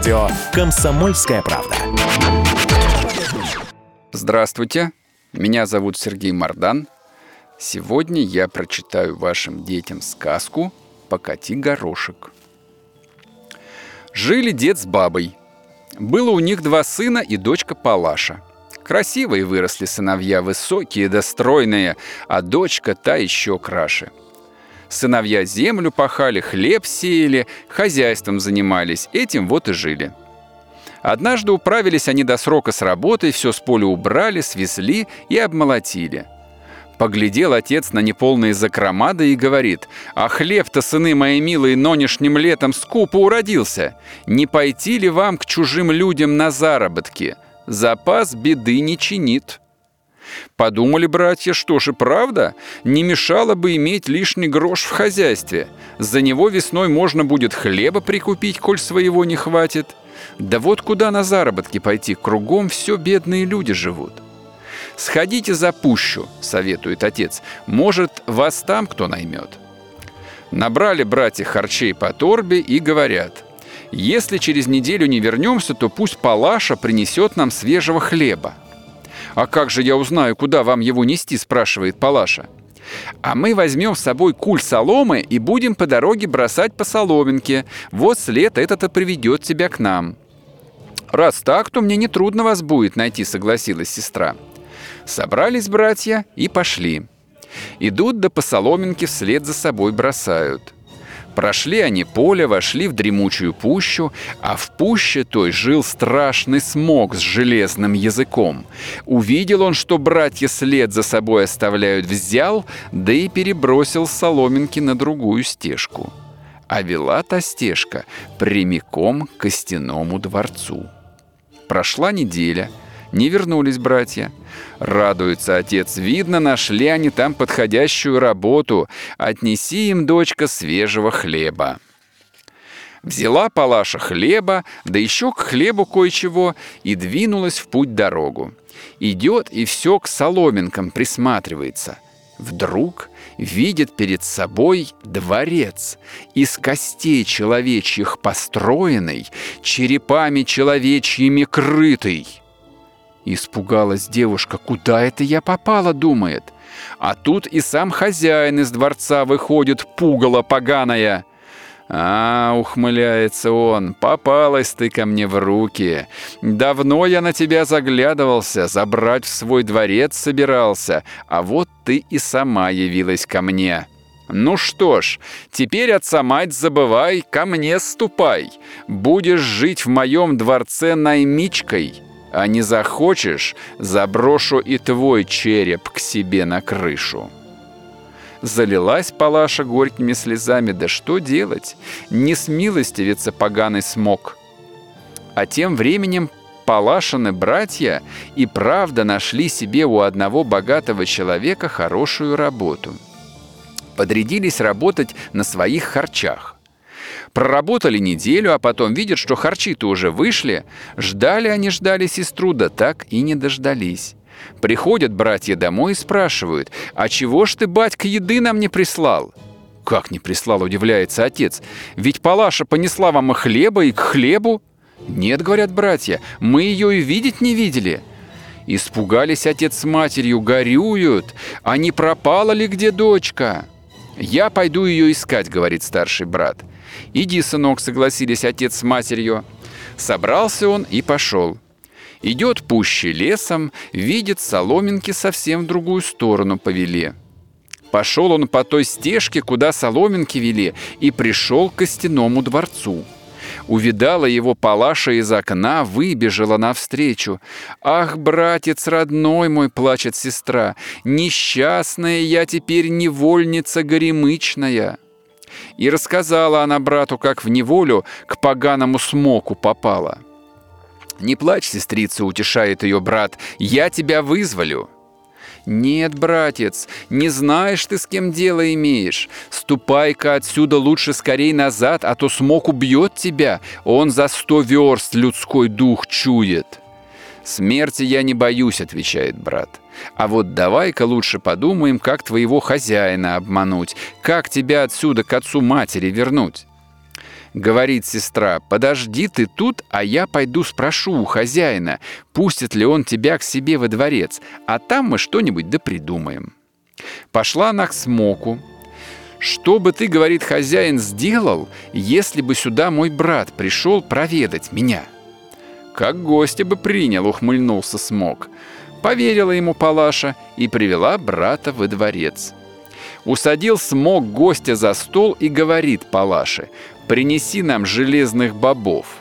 радио «Комсомольская правда». Здравствуйте, меня зовут Сергей Мардан. Сегодня я прочитаю вашим детям сказку «Покати горошек». Жили дед с бабой. Было у них два сына и дочка Палаша. Красивые выросли сыновья, высокие да стройные, а дочка та еще краше – Сыновья землю пахали, хлеб сеяли, хозяйством занимались, этим вот и жили. Однажды управились они до срока с работой, все с поля убрали, свезли и обмолотили. Поглядел отец на неполные закрома, да и говорит, «А хлеб-то, сыны мои милые, нонешним летом скупо уродился. Не пойти ли вам к чужим людям на заработки? Запас беды не чинит». Подумали братья, что же правда? Не мешало бы иметь лишний грош в хозяйстве. За него весной можно будет хлеба прикупить, коль своего не хватит. Да вот куда на заработки пойти, кругом все бедные люди живут. «Сходите за пущу», — советует отец. «Может, вас там кто наймет?» Набрали братья харчей по торбе и говорят, «Если через неделю не вернемся, то пусть Палаша принесет нам свежего хлеба». «А как же я узнаю, куда вам его нести?» – спрашивает Палаша. «А мы возьмем с собой куль соломы и будем по дороге бросать по соломинке. Вот след этот и приведет тебя к нам». «Раз так, то мне нетрудно вас будет найти», — согласилась сестра. Собрались братья и пошли. Идут да по соломинке вслед за собой бросают. Прошли они поле, вошли в дремучую пущу, а в пуще той жил страшный смог с железным языком. Увидел он, что братья след за собой оставляют, взял, да и перебросил соломинки на другую стежку. А вела та стежка прямиком к костяному дворцу. Прошла неделя — не вернулись братья. Радуется отец. Видно, нашли они там подходящую работу. Отнеси им, дочка, свежего хлеба. Взяла Палаша хлеба, да еще к хлебу кое-чего, и двинулась в путь дорогу. Идет и все к соломинкам присматривается. Вдруг видит перед собой дворец, из костей человечьих построенный, черепами человечьими крытый. Испугалась девушка. «Куда это я попала?» — думает. А тут и сам хозяин из дворца выходит, пугало поганая. «А, — ухмыляется он, — попалась ты ко мне в руки. Давно я на тебя заглядывался, забрать в свой дворец собирался, а вот ты и сама явилась ко мне. Ну что ж, теперь отца мать забывай, ко мне ступай. Будешь жить в моем дворце наймичкой». А не захочешь, заброшу и твой череп к себе на крышу. Залилась Палаша горькими слезами, да что делать? Не смилостивится поганый смог. А тем временем Палашины братья и правда нашли себе у одного богатого человека хорошую работу. Подрядились работать на своих харчах. Проработали неделю, а потом видят, что харчи-то уже вышли. Ждали они ждали сестру, да так и не дождались. Приходят братья домой и спрашивают, «А чего ж ты, батька, еды нам не прислал?» «Как не прислал?» – удивляется отец. «Ведь Палаша понесла вам и хлеба, и к хлебу». «Нет», – говорят братья, – «мы ее и видеть не видели». Испугались отец с матерью, горюют. А не пропала ли где дочка? «Я пойду ее искать», — говорит старший брат. «Иди, сынок», — согласились отец с матерью. Собрался он и пошел. Идет пуще лесом, видит соломинки совсем в другую сторону повели. Пошел он по той стежке, куда соломинки вели, и пришел к костяному дворцу. Увидала его Палаша из окна, выбежала навстречу. «Ах, братец родной мой!» — плачет сестра. «Несчастная я теперь невольница горемычная!» И рассказала она брату, как в неволю к поганому смоку попала. «Не плачь, сестрица», — утешает ее брат, — «я тебя вызволю». «Нет, братец, не знаешь ты, с кем дело имеешь. Ступай-ка отсюда лучше скорей назад, а то смог убьет тебя. Он за сто верст людской дух чует». «Смерти я не боюсь», — отвечает брат. «А вот давай-ка лучше подумаем, как твоего хозяина обмануть, как тебя отсюда к отцу матери вернуть». Говорит сестра, подожди ты тут, а я пойду спрошу у хозяина, пустит ли он тебя к себе во дворец, а там мы что-нибудь да придумаем. Пошла она к смоку. Что бы ты, говорит хозяин, сделал, если бы сюда мой брат пришел проведать меня? Как гостя бы принял, ухмыльнулся смок. Поверила ему Палаша и привела брата во дворец. Усадил смог гостя за стол и говорит Палаше, принеси нам железных бобов.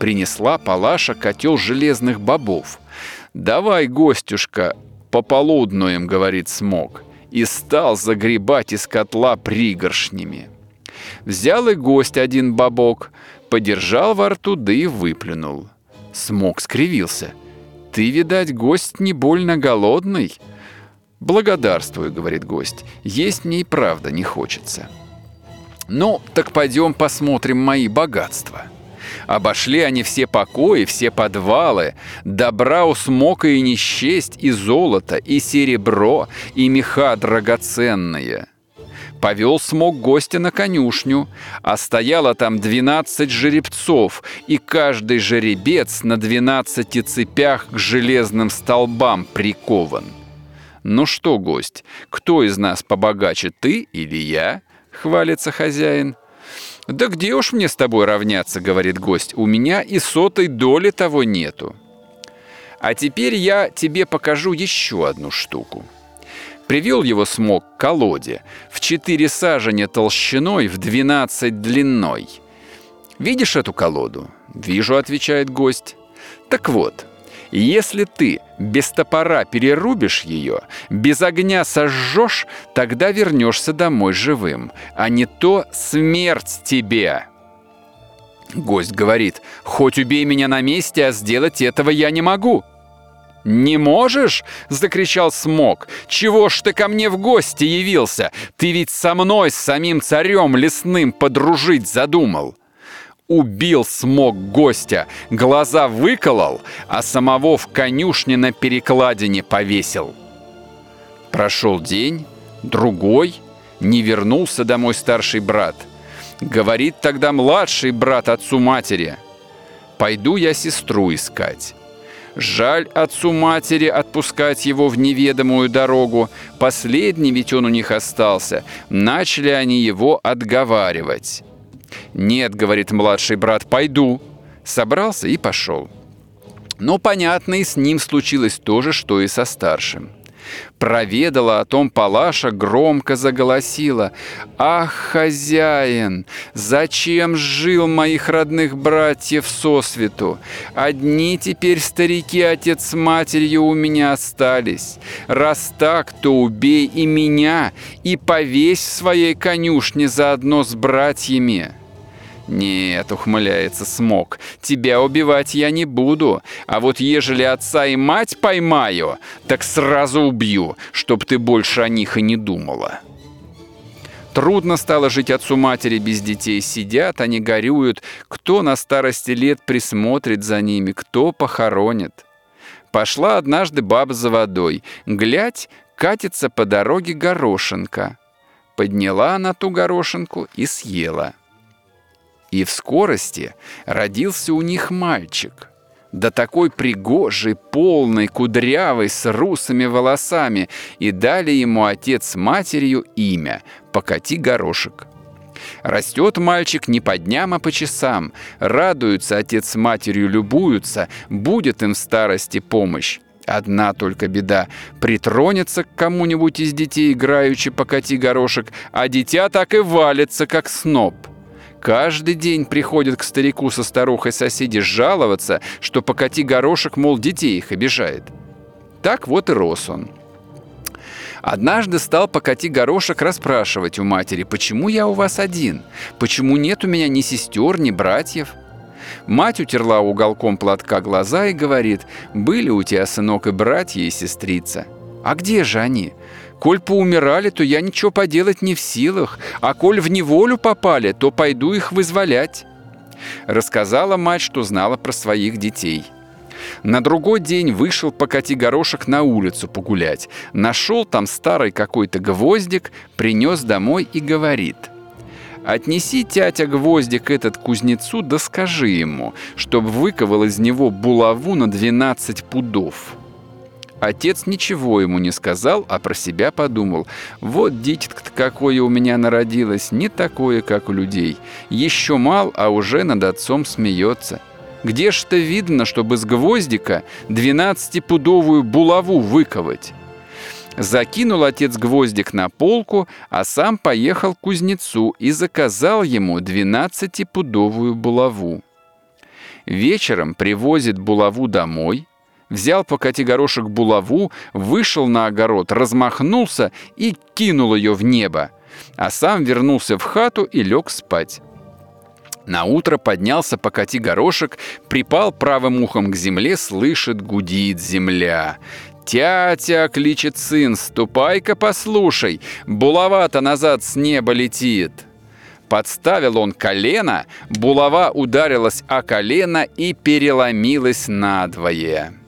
Принесла Палаша котел железных бобов. Давай, гостюшка, пополуднуем, говорит смог, и стал загребать из котла пригоршнями. Взял и гость один бобок, подержал во рту, да и выплюнул. Смог скривился. «Ты, видать, гость не больно голодный?» «Благодарствую», — говорит гость, — «есть мне и правда не хочется». «Ну, так пойдем посмотрим мои богатства». Обошли они все покои, все подвалы, добра у смока и не счесть, и золото, и серебро, и меха драгоценные. Повел смог гостя на конюшню, а стояло там двенадцать жеребцов, и каждый жеребец на двенадцати цепях к железным столбам прикован. «Ну что, гость, кто из нас побогаче, ты или я?» — хвалится хозяин. «Да где уж мне с тобой равняться?» — говорит гость. «У меня и сотой доли того нету». «А теперь я тебе покажу еще одну штуку». Привел его смог к колоде, в четыре саженя толщиной, в двенадцать длиной. «Видишь эту колоду?» «Вижу», — отвечает гость. «Так вот, если ты без топора перерубишь ее, без огня сожжешь, тогда вернешься домой живым, а не то смерть тебе. Гость говорит, хоть убей меня на месте, а сделать этого я не могу. «Не можешь?» — закричал Смок. «Чего ж ты ко мне в гости явился? Ты ведь со мной, с самим царем лесным, подружить задумал!» убил смог гостя, глаза выколол, а самого в конюшне на перекладине повесил. Прошел день, другой, не вернулся домой старший брат. Говорит тогда младший брат отцу матери, «Пойду я сестру искать». Жаль отцу матери отпускать его в неведомую дорогу. Последний ведь он у них остался. Начали они его отговаривать. «Нет», — говорит младший брат, — «пойду». Собрался и пошел. Но, понятно, и с ним случилось то же, что и со старшим. Проведала о том Палаша, громко заголосила. «Ах, хозяин, зачем жил моих родных братьев сосвету? Одни теперь старики, отец с матерью у меня остались. Раз так, то убей и меня, и повесь в своей конюшне заодно с братьями». «Нет», — ухмыляется Смок, — «тебя убивать я не буду, а вот ежели отца и мать поймаю, так сразу убью, чтоб ты больше о них и не думала». Трудно стало жить отцу матери без детей. Сидят, они горюют. Кто на старости лет присмотрит за ними, кто похоронит. Пошла однажды баба за водой. Глядь, катится по дороге горошинка. Подняла она ту горошинку и съела. И в скорости родился у них мальчик. Да такой пригожий, полный, кудрявый, с русыми волосами. И дали ему отец с матерью имя «Покати горошек». Растет мальчик не по дням, а по часам. Радуются отец с матерью, любуются. Будет им в старости помощь. Одна только беда. Притронется к кому-нибудь из детей, играючи покати горошек, а дитя так и валится, как сноп. Каждый день приходят к старику со старухой соседи жаловаться, что покати горошек, мол, детей их обижает. Так вот и рос он. Однажды стал покати горошек расспрашивать у матери, почему я у вас один? Почему нет у меня ни сестер, ни братьев? Мать утерла уголком платка глаза и говорит, были у тебя сынок и братья, и сестрица. А где же они? Коль поумирали, то я ничего поделать не в силах, а коль в неволю попали, то пойду их вызволять». Рассказала мать, что знала про своих детей. На другой день вышел покати горошек на улицу погулять. Нашел там старый какой-то гвоздик, принес домой и говорит. Отнеси, тятя, гвоздик этот кузнецу, да скажи ему, чтобы выковал из него булаву на 12 пудов». Отец ничего ему не сказал, а про себя подумал. Вот дитятка какое у меня народилось, не такое, как у людей. Еще мал, а уже над отцом смеется. Где ж-то видно, чтобы с гвоздика двенадцатипудовую булаву выковать? Закинул отец гвоздик на полку, а сам поехал к кузнецу и заказал ему двенадцатипудовую булаву. Вечером привозит булаву домой, взял покати горошек булаву, вышел на огород, размахнулся и кинул ее в небо, а сам вернулся в хату и лег спать. На утро поднялся покати горошек, припал правым ухом к земле, слышит, гудит земля. «Тятя!» — кличет сын, «ступай-ка послушай, булава-то назад с неба летит!» Подставил он колено, булава ударилась о колено и переломилась надвое.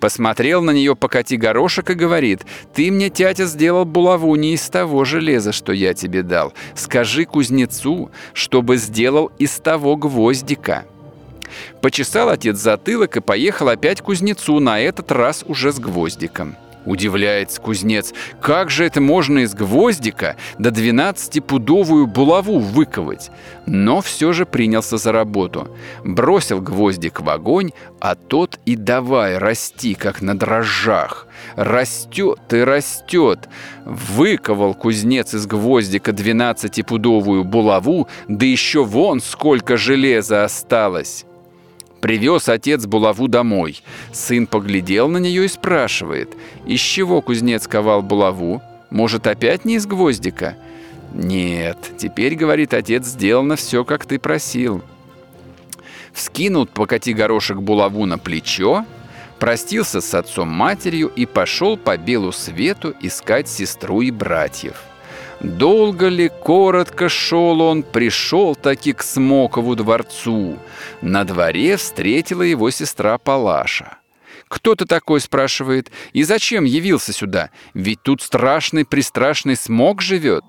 Посмотрел на нее покати горошек и говорит, «Ты мне, тятя, сделал булаву не из того железа, что я тебе дал. Скажи кузнецу, чтобы сделал из того гвоздика». Почесал отец затылок и поехал опять к кузнецу, на этот раз уже с гвоздиком. Удивляется кузнец, как же это можно из гвоздика до 12-пудовую булаву выковать? Но все же принялся за работу. Бросил гвоздик в огонь, а тот и давай расти, как на дрожжах. Растет и растет. Выковал кузнец из гвоздика 12-пудовую булаву, да еще вон сколько железа осталось. Привез отец булаву домой. Сын поглядел на нее и спрашивает, из чего кузнец ковал булаву? Может, опять не из гвоздика? Нет, теперь, говорит отец, сделано все, как ты просил. Вскинул покати горошек булаву на плечо, простился с отцом-матерью и пошел по белу свету искать сестру и братьев. Долго ли, коротко шел он, пришел таки к Смокову дворцу. На дворе встретила его сестра Палаша. «Кто ты такой?» – спрашивает. «И зачем явился сюда? Ведь тут страшный-пристрашный смог живет».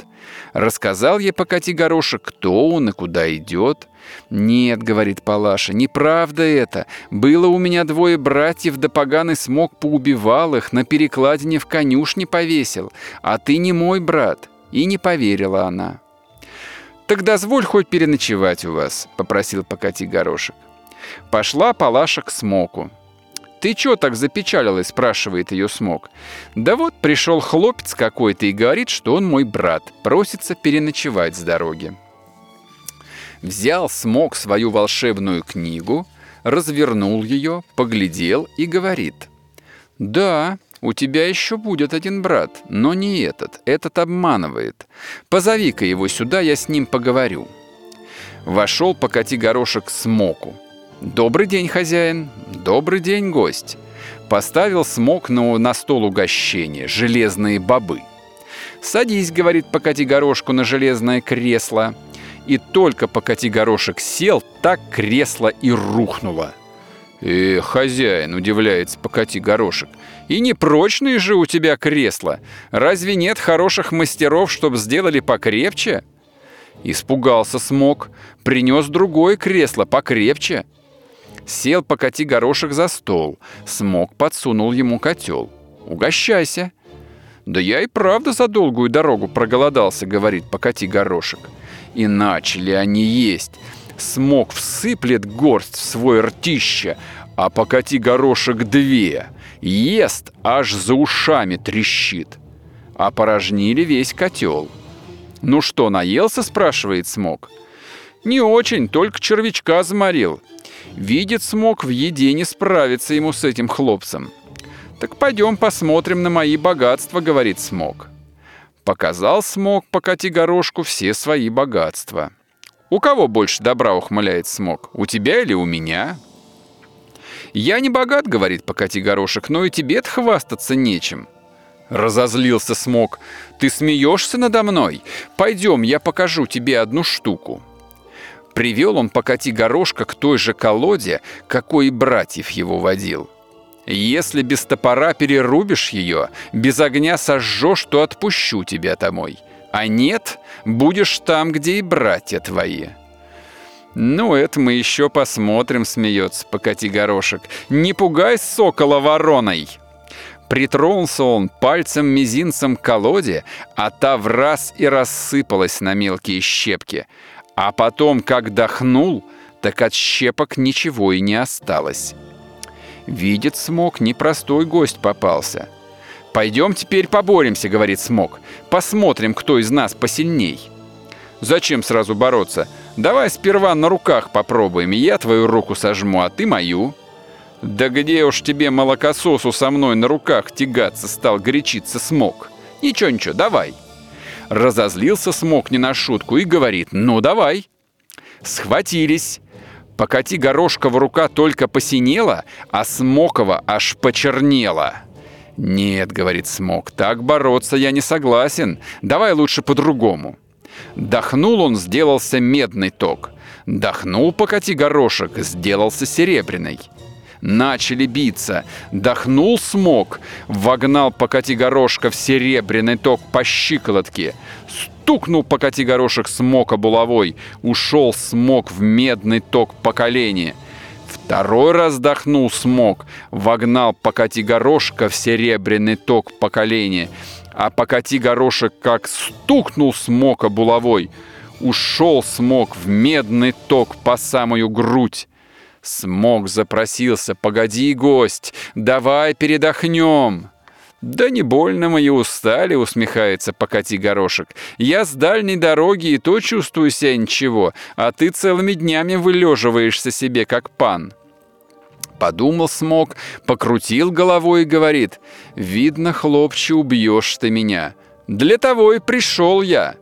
Рассказал ей покати горошек, кто он и куда идет. «Нет», — говорит Палаша, — «неправда это. Было у меня двое братьев, да поганый смог поубивал их, на перекладине в конюшне повесил. А ты не мой брат». И не поверила она. «Так дозволь хоть переночевать у вас», — попросил покати горошек. Пошла Палаша к Смоку. «Ты чё так запечалилась?» — спрашивает ее Смок. «Да вот пришел хлопец какой-то и говорит, что он мой брат, просится переночевать с дороги». Взял Смок свою волшебную книгу, развернул ее, поглядел и говорит. «Да, у тебя еще будет один брат, но не этот. Этот обманывает. Позови-ка его сюда, я с ним поговорю». Вошел покати горошек смоку. «Добрый день, хозяин! Добрый день, гость!» Поставил смок на, на стол угощения, железные бобы. «Садись», — говорит покати горошку на железное кресло. И только покати горошек сел, так кресло и рухнуло. «Э, хозяин», — удивляется покати горошек, — «и непрочные же у тебя кресла. Разве нет хороших мастеров, чтоб сделали покрепче?» Испугался смог, принес другое кресло покрепче. Сел покати горошек за стол, смог подсунул ему котел. «Угощайся». «Да я и правда за долгую дорогу проголодался», — говорит покати горошек. И начали они есть — Смог всыплет горсть в свой ртище, а покати горошек две. Ест, аж за ушами трещит. Опорожнили весь котел. «Ну что, наелся?» – спрашивает Смок. «Не очень, только червячка заморил. Видит Смок, в еде не справится ему с этим хлопцем. «Так пойдем посмотрим на мои богатства», — говорит Смок. Показал Смок покати горошку все свои богатства. У кого больше добра ухмыляет смог? У тебя или у меня? Я не богат, говорит покати горошек, но и тебе-то хвастаться нечем. Разозлился смог. Ты смеешься надо мной? Пойдем, я покажу тебе одну штуку. Привел он покати горошка к той же колоде, какой и братьев его водил. Если без топора перерубишь ее, без огня сожжешь, то отпущу тебя домой. А нет, будешь там, где и братья твои». «Ну, это мы еще посмотрим», — смеется покати горошек. «Не пугай сокола вороной!» Притронулся он пальцем-мизинцем к колоде, а та в раз и рассыпалась на мелкие щепки. А потом, как дохнул, так от щепок ничего и не осталось. Видит Смок, непростой гость попался. «Пойдем теперь поборемся», — говорит Смок. «Посмотрим, кто из нас посильней». «Зачем сразу бороться? Давай сперва на руках попробуем. Я твою руку сожму, а ты мою». «Да где уж тебе молокососу со мной на руках тягаться стал горячиться Смок? Ничего-ничего, давай». Разозлился Смок не на шутку и говорит «Ну, давай». Схватились. Покати Горошкова рука только посинела, а Смокова аж почернела. «Нет», — говорит Смок, — «так бороться я не согласен. Давай лучше по-другому». Дохнул он, сделался медный ток. Дохнул покати горошек, сделался серебряный. Начали биться. Дохнул смог, вогнал покати горошка в серебряный ток по щиколотке. Стукнул покати горошек смока булавой. Ушел смог в медный ток по колени. Второй раз дохнул смог, вогнал покати горошка в серебряный ток по колени. А покати горошек как стукнул смока булавой. Ушел смог в медный ток по самую грудь. Смог запросился, погоди, гость, давай передохнем. «Да не больно мы и устали», — усмехается покати горошек. «Я с дальней дороги и то чувствую себя ничего, а ты целыми днями вылеживаешься себе, как пан». Подумал Смок, покрутил головой и говорит, «Видно, хлопче, убьешь ты меня. Для того и пришел я».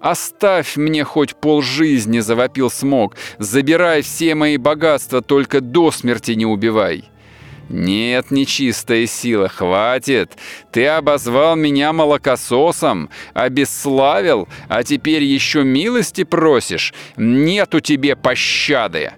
«Оставь мне хоть полжизни», — завопил Смок. «Забирай все мои богатства, только до смерти не убивай». «Нет, нечистая сила, хватит. Ты обозвал меня молокососом, обесславил, а теперь еще милости просишь. Нету тебе пощады!»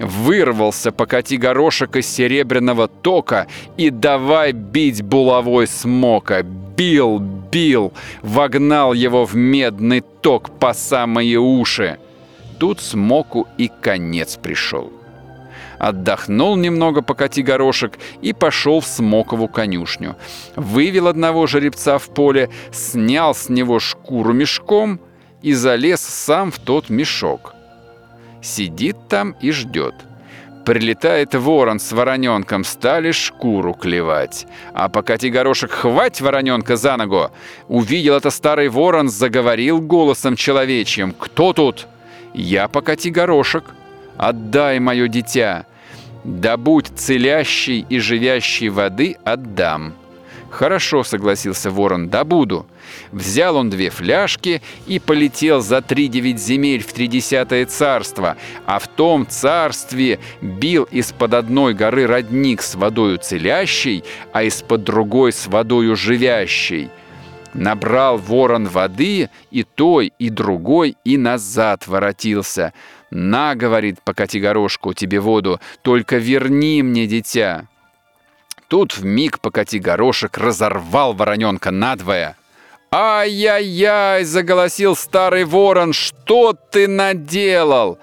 Вырвался покати горошек из серебряного тока и давай бить булавой смока. Бил, бил, вогнал его в медный ток по самые уши. Тут смоку и конец пришел. Отдохнул немного покати горошек и пошел в смокову конюшню. Вывел одного жеребца в поле, снял с него шкуру мешком и залез сам в тот мешок. Сидит там и ждет. Прилетает ворон с вороненком, стали шкуру клевать. А покати горошек хвать вороненка за ногу. Увидел это старый ворон, заговорил голосом человечьим. «Кто тут?» «Я покати горошек. Отдай мое дитя. Добудь целящей и живящей воды отдам». «Хорошо», — согласился ворон, — «добуду». Взял он две фляжки и полетел за три девять земель в тридесятое царство, а в том царстве бил из-под одной горы родник с водою целящей, а из-под другой с водою живящей. Набрал ворон воды и той, и другой, и назад воротился. «На, — говорит, — покати горошку тебе воду, только верни мне дитя». Тут в миг покати горошек разорвал вороненка надвое. «Ай-яй-яй!» — заголосил старый ворон. «Что ты наделал?»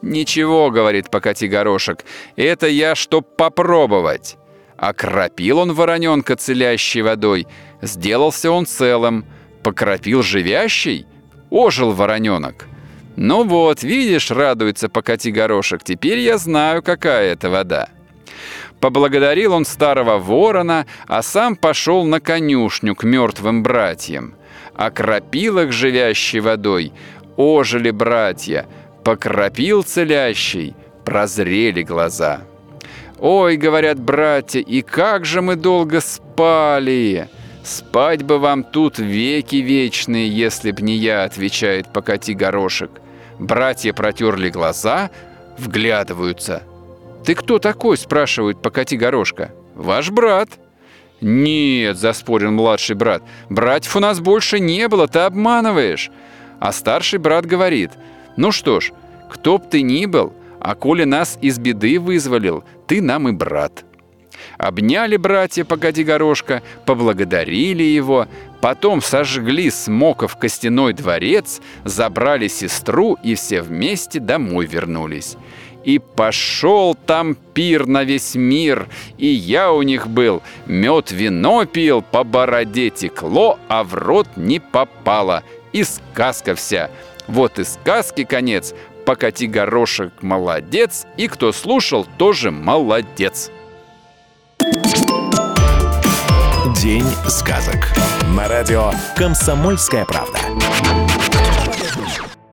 «Ничего», — говорит покати горошек, — «это я, чтоб попробовать». Окропил он вороненка целящей водой. Сделался он целым. Покропил живящий. Ожил вороненок. «Ну вот, видишь, радуется покати горошек, теперь я знаю, какая это вода». Поблагодарил он старого ворона, а сам пошел на конюшню к мертвым братьям. Окропил их живящей водой, ожили братья, покропил целящий, прозрели глаза. «Ой, — говорят братья, — и как же мы долго спали!» «Спать бы вам тут веки вечные, если б не я», — отвечает покати горошек. Братья протерли глаза, вглядываются — «Ты кто такой?» – спрашивают покати горошка. «Ваш брат». «Нет», – заспорил младший брат, – «братьев у нас больше не было, ты обманываешь». А старший брат говорит, «Ну что ж, кто б ты ни был, а коли нас из беды вызволил, ты нам и брат». Обняли братья Погоди Горошка, поблагодарили его, потом сожгли Смоков костяной дворец, забрали сестру и все вместе домой вернулись. И пошел там пир на весь мир, и я у них был. Мед вино пил, по бороде текло, а в рот не попало. И сказка вся. Вот и сказки конец. Покати горошек молодец, и кто слушал, тоже молодец. День сказок. На радио «Комсомольская правда».